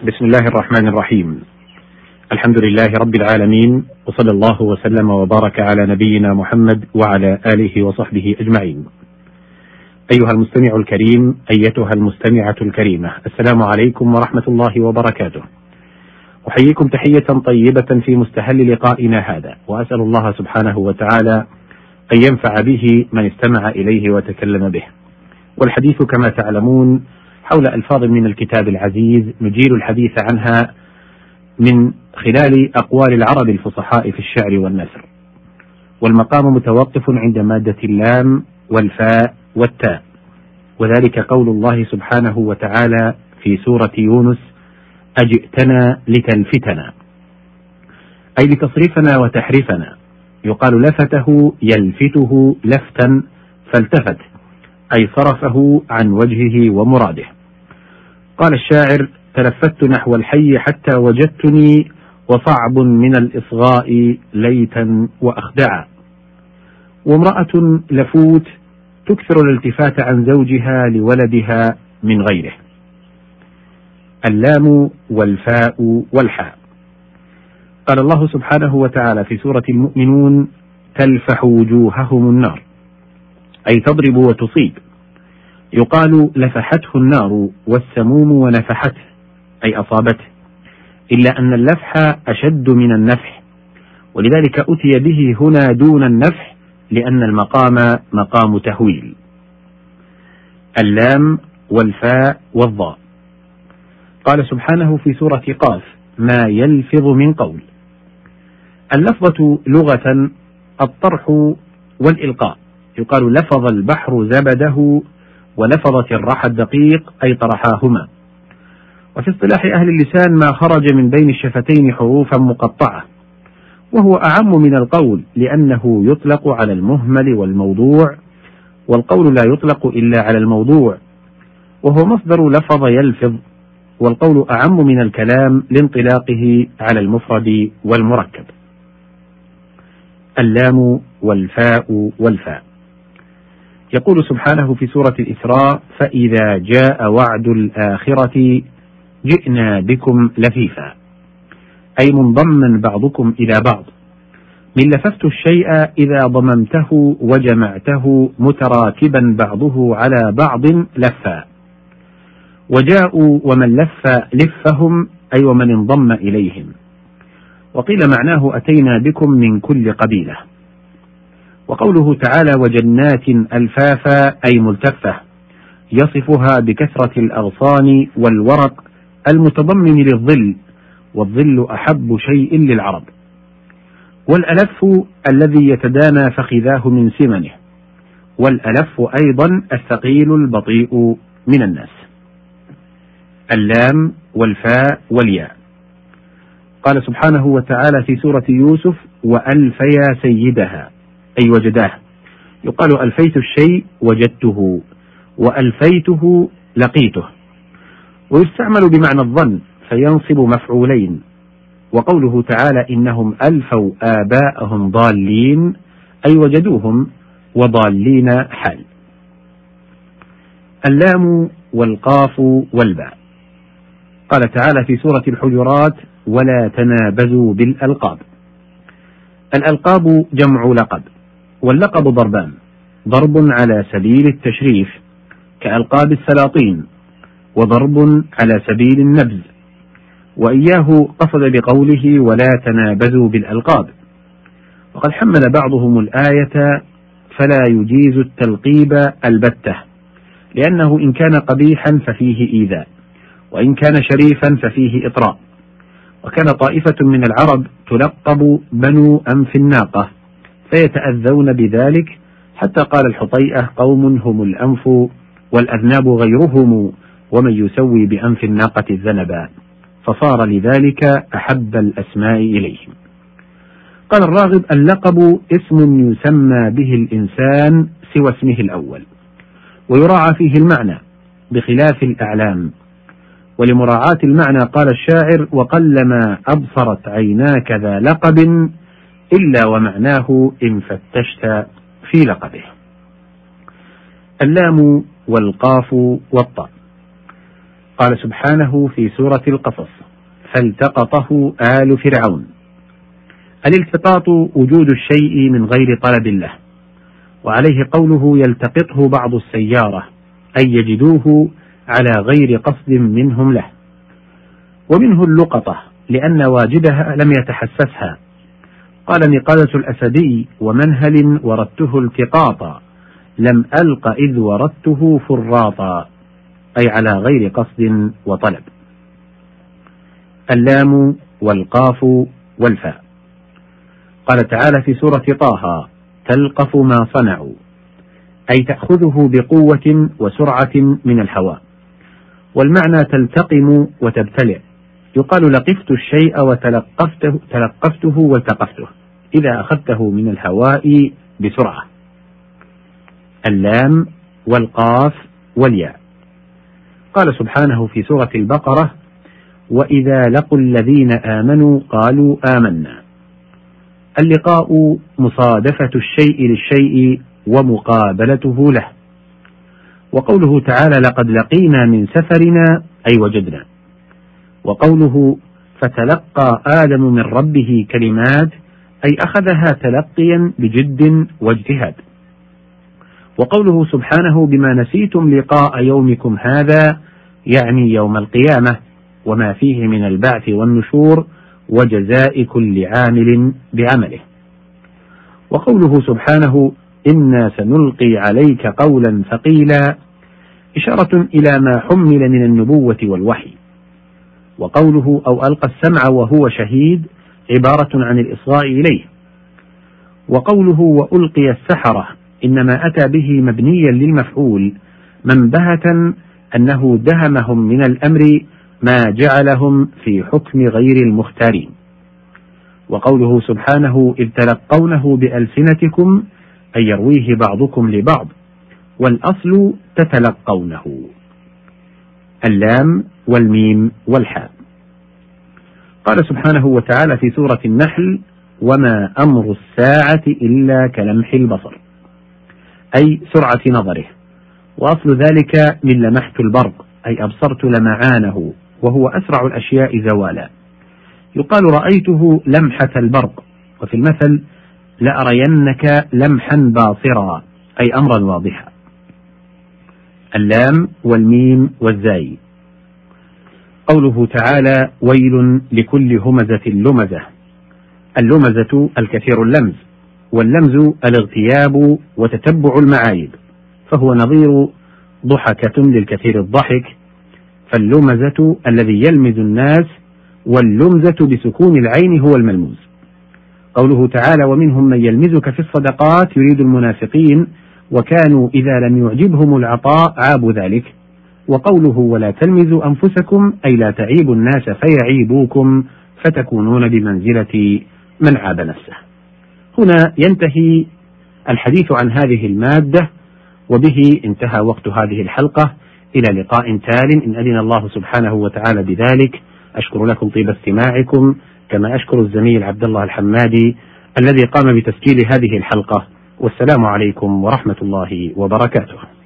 بسم الله الرحمن الرحيم. الحمد لله رب العالمين وصلى الله وسلم وبارك على نبينا محمد وعلى آله وصحبه أجمعين. أيها المستمع الكريم أيتها المستمعة الكريمة السلام عليكم ورحمة الله وبركاته. أحييكم تحية طيبة في مستهل لقائنا هذا وأسأل الله سبحانه وتعالى أن ينفع به من استمع إليه وتكلم به. والحديث كما تعلمون حول ألفاظ من الكتاب العزيز نجيل الحديث عنها من خلال أقوال العرب الفصحاء في الشعر والنثر. والمقام متوقف عند مادة اللام والفاء والتاء. وذلك قول الله سبحانه وتعالى في سورة يونس أجئتنا لتلفتنا. أي لتصرفنا وتحرفنا يقال لفته يلفته لفتا فالتفت أي صرفه عن وجهه ومراده. قال الشاعر تلفت نحو الحي حتى وجدتني وصعب من الإصغاء ليتا وأخدعا وامرأة لفوت تكثر الالتفات عن زوجها لولدها من غيره. اللام والفاء والحاء. قال الله سبحانه وتعالى في سورة المؤمنون تلفح وجوههم النار. أي تضرب وتصيب. يقال لفحته النار والسموم ونفحته أي أصابته إلا أن اللفح أشد من النفح ولذلك أتي به هنا دون النفح لأن المقام مقام تهويل. اللام والفاء والضاء. قال سبحانه في سورة قاف ما يلفظ من قول اللفظة لغة الطرح والإلقاء يقال لفظ البحر زبده ولفظت الرحى الدقيق أي طرحاهما. وفي اصطلاح أهل اللسان ما خرج من بين الشفتين حروفا مقطعة وهو أعم من القول لأنه يطلق على المهمل والموضوع والقول لا يطلق إلا على الموضوع وهو مصدر لفظ يلفظ والقول أعم من الكلام لانطلاقه على المفرد والمركب. اللام والفاء والفاء. يقول سبحانه في سورة الإسراء فإذا جاء وعد الآخرة جئنا بكم لفيفا. أي منضما بعضكم إلى بعض. من لففت الشيء إذا ضممته وجمعته متراكبا بعضه على بعض لفا. وجاءوا ومن لف لفهم أي ومن انضم إليهم. وقيل معناه أتينا بكم من كل قبيلة. وقوله تعالى وجنات ألفافا أي ملتفة يصفها بكثرة الأغصان والورق المتضمن للظل والظل أحب شيء للعرب. والألف الذي يتدانى فخذاه من سمنه والألف أيضا الثقيل البطيء من الناس. اللام والفاء والياء. قال سبحانه وتعالى في سورة يوسف وألفيا سيدها. أي وجداه. يقال ألفيت الشيء وجدته وألفيته لقيته. ويستعمل بمعنى الظن فينصب مفعولين. وقوله تعالى إنهم ألفوا آباءهم ضالين أي وجدوهم وضالين حال. اللام والقاف والباء. قال تعالى في سورة الحجرات ولا تنابزوا بالألقاب. الألقاب جمع لقب. واللقب ضربان. ضرب على سبيل التشريف كألقاب السلاطين وضرب على سبيل النبذ. وإياه قصد بقوله ولا تنابزوا بالألقاب. وقد حمل بعضهم الآية فلا يجيز التلقيب البتة لأنه إن كان قبيحا ففيه إيذاء وإن كان شريفا ففيه إطراء. وكان طائفة من العرب تلقب بنو أنف الناقة. فيتأذون بذلك. حتى قال الحطيئة قوم هم الأنف والأذناب غيرهم ومن يسوي بأنف الناقة الذنبا فصار لذلك أحب الأسماء إليهم. قال الراغب اللقب اسم يسمى به الإنسان سوى اسمه الأول ويراعى فيه المعنى بخلاف الأعلام. ولمراعاة المعنى قال الشاعر وقلما أبصرت عيناك ذا لقب إلا ومعناه إن فتشت في لقبه. اللام والقاف والطاء. قال سبحانه في سورة القصص فالتقطه آل فرعون. الالتقاط وجود الشيء من غير طلب له وعليه قوله يلتقطه بعض السيارة أي يجدوه على غير قصد منهم له. ومنه اللقطة لأن واجدها لم يتحسسها. قال نقادة الأسدي ومنهل وردته التقاطا لم ألق إذ وردته فراطا أي على غير قصد وطلب. اللام والقاف والفاء. قال تعالى في سورة طه تلقف ما صنعوا أي تأخذه بقوة وسرعة من الهواء والمعنى تلتقم وتبتلع. يقال لقفت الشيء وتلقفته تلقفته والتقفته. إذا أخذته من الهواء بسرعة. اللام والقاف والياء. قال سبحانه في سورة البقرة وإذا لقوا الذين آمنوا قالوا آمنا. اللقاء مصادفة الشيء للشيء ومقابلته له. وقوله تعالى لقد لقينا من سفرنا أي وجدنا. وقوله فتلقى آدم من ربه كلمات أي أخذها تلقيا بجد واجتهاد. وقوله سبحانه بما نسيتم لقاء يومكم هذا يعني يوم القيامة وما فيه من البعث والنشور وجزاء كل عامل بعمله. وقوله سبحانه إنا سنلقي عليك قولا ثقيلا إشارة إلى ما حمل من النبوة والوحي. وقوله أو ألقى السمع وهو شهيد عبارة عن الإصغاء إليه. وقوله وألقي السحرة إنما أتى به مبنيا للمفعول منبهة أنه دهمهم من الأمر ما جعلهم في حكم غير المختارين. وقوله سبحانه إذ تلقونه بألسنتكم أي يرويه بعضكم لبعض والأصل تتلقونه. اللام والميم والحاء. قال سبحانه وتعالى في سورة النحل وما أمر الساعة إلا كلمح البصر. أي سرعة نظره. وأصل ذلك من لمحت البرق أي أبصرت لمعانه وهو أسرع الأشياء زوالا. يقال رأيته لمحة البرق. وفي المثل لأرينك لمحا باصرا. أي أمرا واضحا. اللام والميم والزاي. قوله تعالى ويل لكل همزة لمزة. اللمزة الكثير اللمز واللمز الاغتياب وتتبع المعايب فهو نظير ضحكة للكثير الضحك. فاللمزة الذي يلمز الناس واللمزة بسكون العين هو الملموز. قوله تعالى ومنهم من يلمزك في الصدقات يريد المنافقين وكانوا إذا لم يعجبهم العطاء عابوا ذلك. وقوله ولا تلمزوا أنفسكم أي لا تعيبوا الناس فيعيبوكم فتكونون بمنزلة من عاب نفسه. هنا ينتهي الحديث عن هذه المادة وبه انتهى وقت هذه الحلقة. إلى لقاء تال. إن أذن الله سبحانه وتعالى بذلك. أشكر لكم طيب استماعكم. كما أشكر الزميل عبد الله الحمادي الذي قام بتسجيل هذه الحلقة. والسلام عليكم ورحمة الله وبركاته.